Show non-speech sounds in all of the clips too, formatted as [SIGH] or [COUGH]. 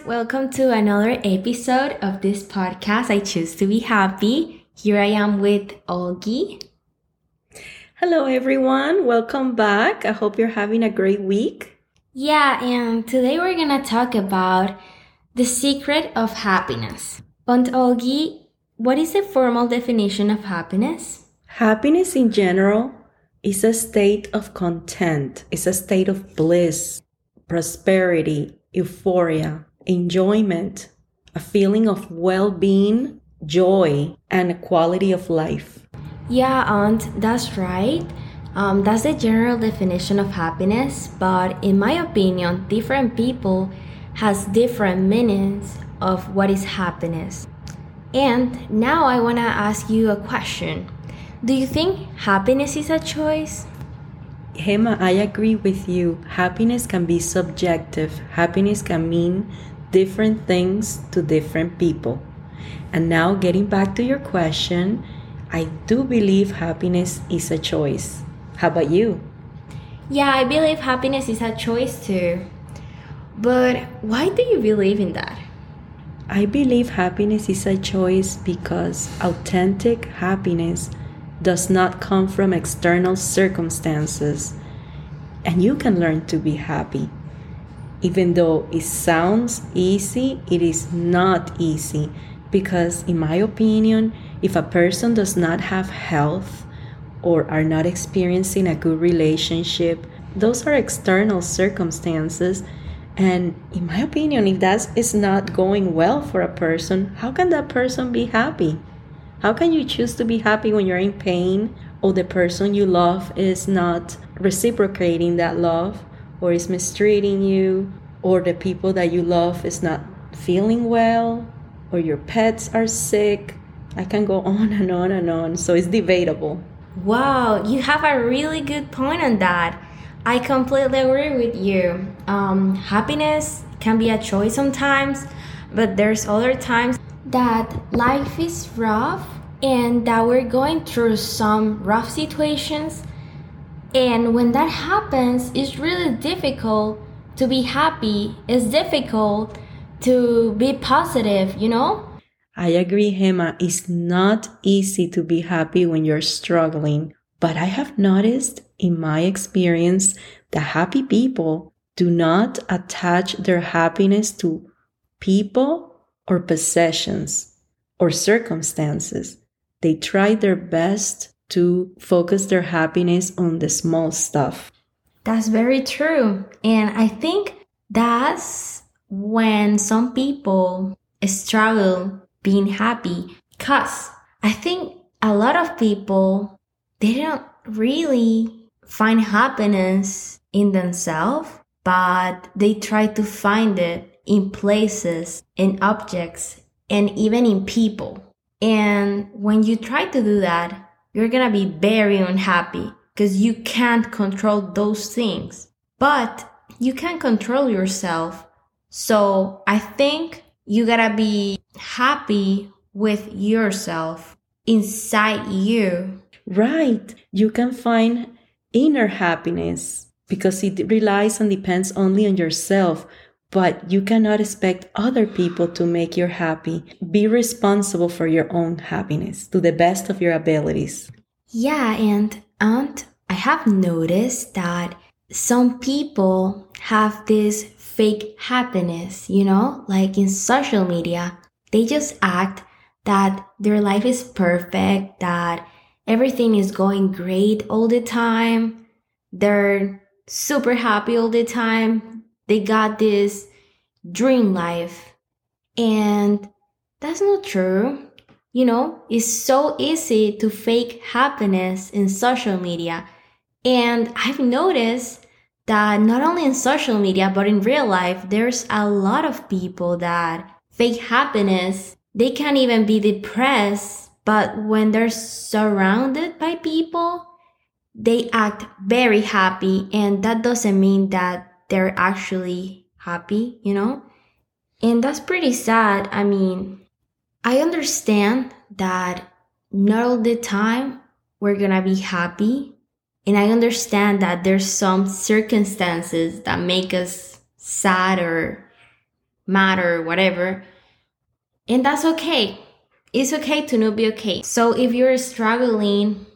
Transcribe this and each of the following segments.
Guys, welcome to another episode of this podcast. I choose to be happy. Here I am with Olgi. Hello everyone, welcome back. I hope you're having a great week. Yeah, and today we're gonna talk about the secret of happiness. And Olgi, what is the formal definition of happiness? Happiness in general is a state of content, it's a state of bliss, prosperity, euphoria, enjoyment, a feeling of well being, joy, and a quality of life. Yeah, Aunt, that's right. Um, that's the general definition of happiness, but in my opinion, different people has different meanings of what is happiness. And now I want to ask you a question. Do you think happiness is a choice? Gemma, I agree with you. Happiness can be subjective. Happiness can mean different things to different people. And now, getting back to your question, I do believe happiness is a choice. How about you? Yeah, I believe happiness is a choice too. But why do you believe in that? I believe happiness is a choice because authentic happiness does not come from external circumstances. And you can learn to be happy. Even though it sounds easy, it is not easy because, in my opinion, if a person does not have health or are not experiencing a good relationship, those are external circumstances. And in my opinion, if that is not going well for a person, how can that person be happy? How can you choose to be happy when you're in pain or the person you love is not reciprocating that love or is mistreating you or the people that you love is not feeling well or your pets are sick? I can go [LAUGHS] on and on and on. So it's debatable. Wow, you have a really good point on that. I completely agree with you. Um, happiness can be a choice sometimes, but there's other times that life is rough and that we're going through some rough situations. And when that happens, it's really difficult to be happy. It's difficult to be positive, you know? I agree, Gemma. It's not easy to be happy when you're struggling. But I have noticed in my experience that happy people do not attach their happiness to people or possessions or circumstances. They try their best to focus their happiness on the small stuff. That's very true. And I think that's when some people struggle being happy because I think a lot of people they don't really find happiness in themselves, but they try to find it in places, in objects, and even in people. And when you try to do that, you're gonna be very unhappy because you can't control those things. But you can control yourself. So I think you gotta be happy with yourself inside you. Right. You can find inner happiness because it relies and depends only on yourself. But you cannot expect other people to make you happy. Be responsible for your own happiness to the best of your abilities. Yeah, and Aunt, I have noticed that some people have this fake happiness, you know, like in social media. They just act that their life is perfect, that everything is going great all the time. They're super happy all the time. They got this dream life. And that's not true. You know, it's so easy to fake happiness in social media. And I've noticed that not only in social media, but in real life, there's a lot of people that fake happiness. They can't even be depressed, but when they're surrounded by people, they act very happy. And that doesn't mean that they're actually happy, you know? And that's pretty sad. I mean, I understand that not all the time we're gonna be happy. And I understand that there's some circumstances that make us sad or mad or whatever. And that's okay. It's okay to not be okay. So if you're struggling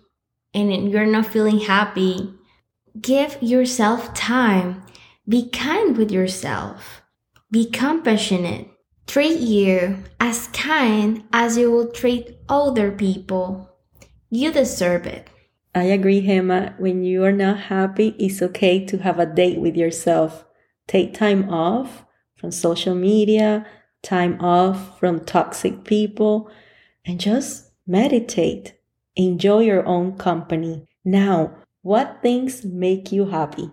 and you're not feeling happy, give yourself time. Be kind with yourself. Be compassionate. Treat you as kind as you will treat other people. You deserve it. I agree, Gemma. When you are not happy, it's okay to have a date with yourself. Take time off from social media, time off from toxic people, and just meditate. Enjoy your own company. Now, what things make you happy?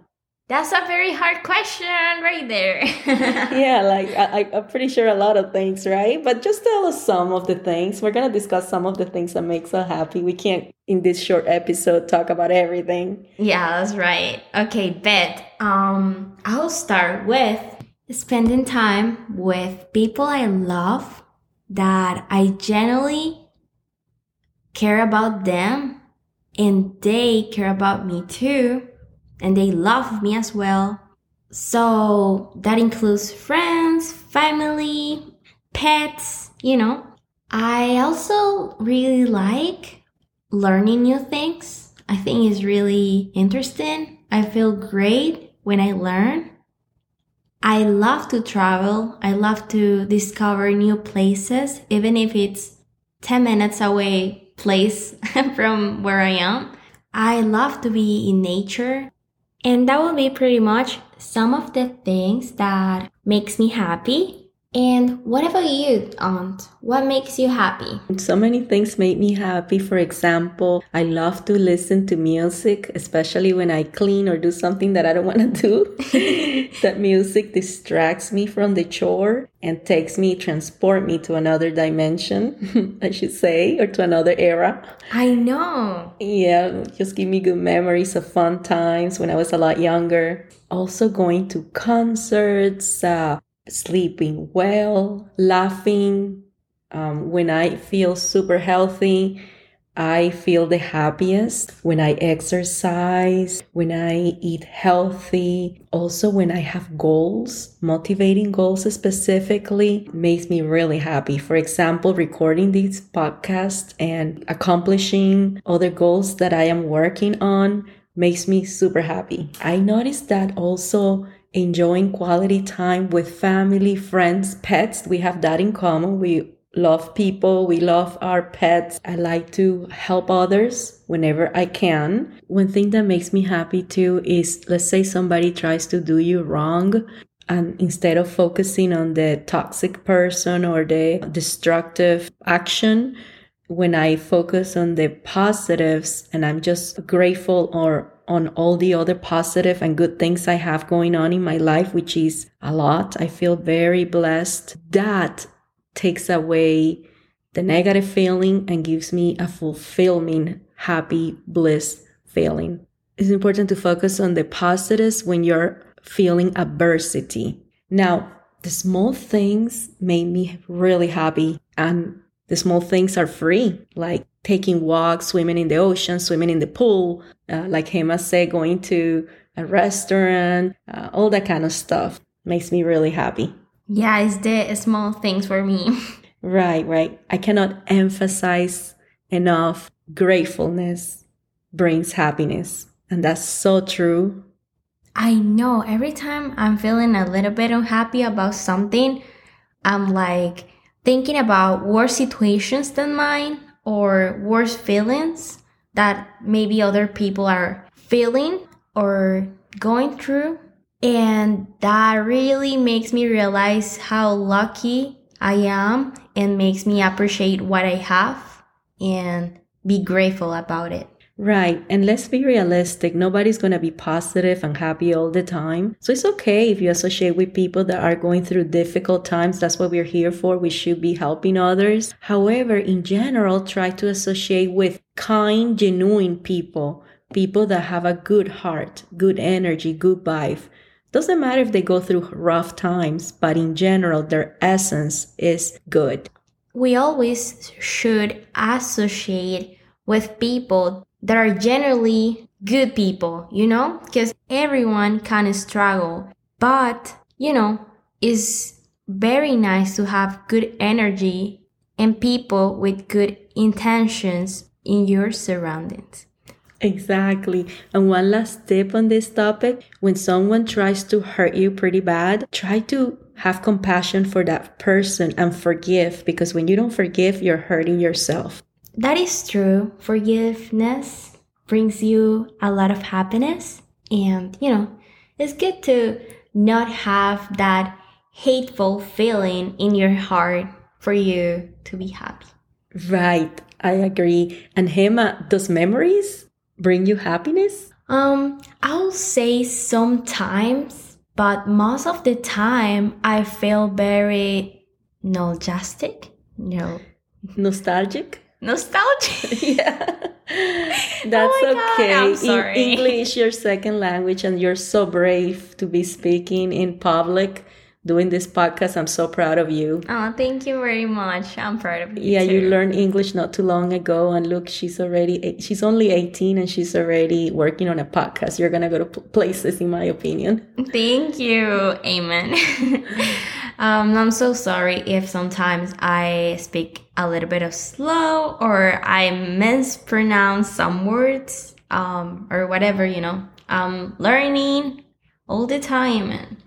That's a very hard question right there. [LAUGHS] yeah, like I, I'm pretty sure a lot of things, right? But just tell us some of the things. We're gonna discuss some of the things that makes us happy. We can't in this short episode talk about everything. Yeah, that's right. Okay, bet. Um, I'll start with spending time with people I love that I genuinely care about them and they care about me too and they love me as well. So that includes friends, family, pets, you know. I also really like learning new things. I think it's really interesting. I feel great when I learn. I love to travel. I love to discover new places, even if it's 10 minutes away place [LAUGHS] from where I am. I love to be in nature. And that will be pretty much some of the things that makes me happy. And what about you, Aunt? What makes you happy? So many things make me happy. For example, I love to listen to music, especially when I clean or do something that I don't want to do. [LAUGHS] that music distracts me from the chore and takes me, transport me to another dimension, [LAUGHS] I should say, or to another era. I know. Yeah, just give me good memories of fun times when I was a lot younger. Also, going to concerts, uh, sleeping well, laughing. Um, when I feel super healthy, I feel the happiest when I exercise, when I eat healthy. Also, when I have goals, motivating goals specifically makes me really happy. For example, recording this podcast and accomplishing other goals that I am working on makes me super happy. I noticed that also enjoying quality time with family, friends, pets. We have that in common. We love people. We love our pets. I like to help others whenever I can. One thing that makes me happy too is let's say somebody tries to do you wrong. And instead of focusing on the toxic person or the destructive action, when I focus on the positives and I'm just grateful or on all the other positive and good things I have going on in my life, which is a lot. I feel very blessed. That takes away the negative feeling and gives me a fulfilling, happy, bliss feeling. It's important to focus on the positives when you're feeling adversity. Now, the small things made me really happy and the small things are free, like taking walks, swimming in the ocean, swimming in the pool, uh, like Gemma said, going to a restaurant, uh, all that kind of stuff makes me really happy. Yeah, it's the small things for me. [LAUGHS] right, right. I cannot emphasize enough gratefulness brings happiness. And that's so true. I know. Every time I'm feeling a little bit unhappy about something, I'm like thinking about worse situations than mine or worse feelings that maybe other people are feeling or going through. And that really makes me realize how lucky I am and makes me appreciate what I have and be grateful about it. Right. And let's be realistic. Nobody's going to be positive and happy all the time. So it's okay if you associate with people that are going through difficult times. That's what we're here for. We should be helping others. However, in general, try to associate with kind, genuine people, people that have a good heart, good energy, good vibe. Doesn't matter if they go through rough times, but in general, their essence is good. We always should associate with people that are generally good people, you know? Because everyone can struggle, but, you know, it's very nice to have good energy and people with good intentions in your surroundings. Exactly. And one last tip on this topic when someone tries to hurt you pretty bad, try to have compassion for that person and forgive because when you don't forgive, you're hurting yourself. That is true. Forgiveness brings you a lot of happiness. And, you know, it's good to not have that hateful feeling in your heart for you to be happy. Right. I agree. And Hema, does memories bring you happiness? Um, I'll say sometimes, but most of the time I feel very nostalgic. No. Nostalgic? Nostalgic. [LAUGHS] yeah. That's Oh my God, okay. I'm In. English, your second language, and you're so brave to be speaking in public, doing this podcast. I'm so proud of you. Oh, thank you very much. I'm proud of you. Yeah, you learned English not too long ago, and look, she's already she's only 18 and she's already working on a podcast. You're gonna go to places, in my opinion. Thank you. Amen. [LAUGHS] um, I'm so sorry if sometimes I speak a little bit of slow or I mispronounce some words um, or whatever, you know. I'm learning all the time and,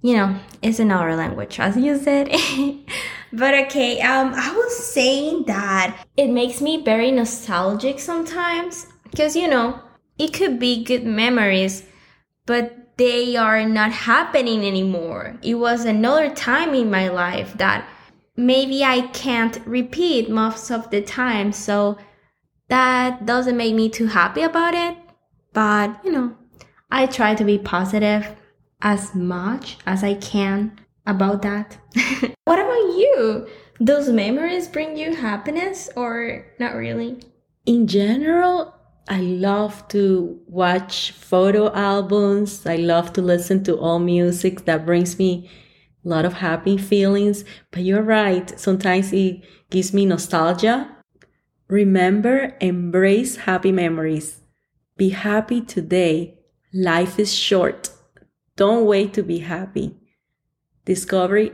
you know, it's another language, as you said. [LAUGHS] but okay, um, I was saying that it makes me very nostalgic sometimes because, you know, it could be good memories but they are not happening anymore. It was another time in my life that maybe I can't repeat most of the time. So that doesn't make me too happy about it. But, you know, I try to be positive as much as I can about that. [LAUGHS] what about you? Those memories bring you happiness or not really? In general, I love to watch photo albums. I love to listen to all music that brings me a lot of happy feelings. But you're right, sometimes it gives me nostalgia. Remember, embrace happy memories. Be happy today. Life is short. Don't wait to be happy. Discover,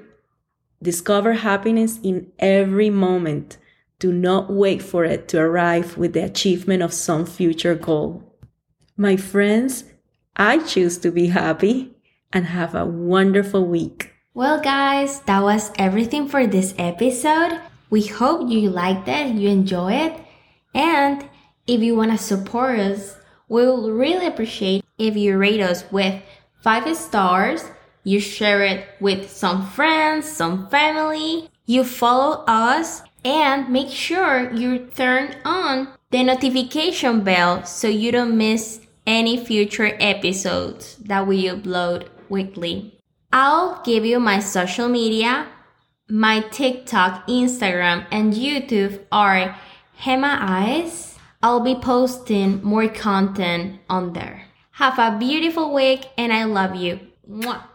discover happiness in every moment. Do not wait for it to arrive with the achievement of some future goal. My friends, I choose to be happy and have a wonderful week. Well, guys, that was everything for this episode. We hope you liked it, you enjoy it, and if you want to support us, we will really appreciate if you rate us with five stars, you share it with some friends, some family, you follow us, and make sure you turn on the notification bell so you don't miss any future episodes that we upload weekly. I'll give you my social media. My TikTok, Instagram, and YouTube are Hema Eyes. I'll be posting more content on there. Have a beautiful week and I love you. Mwah.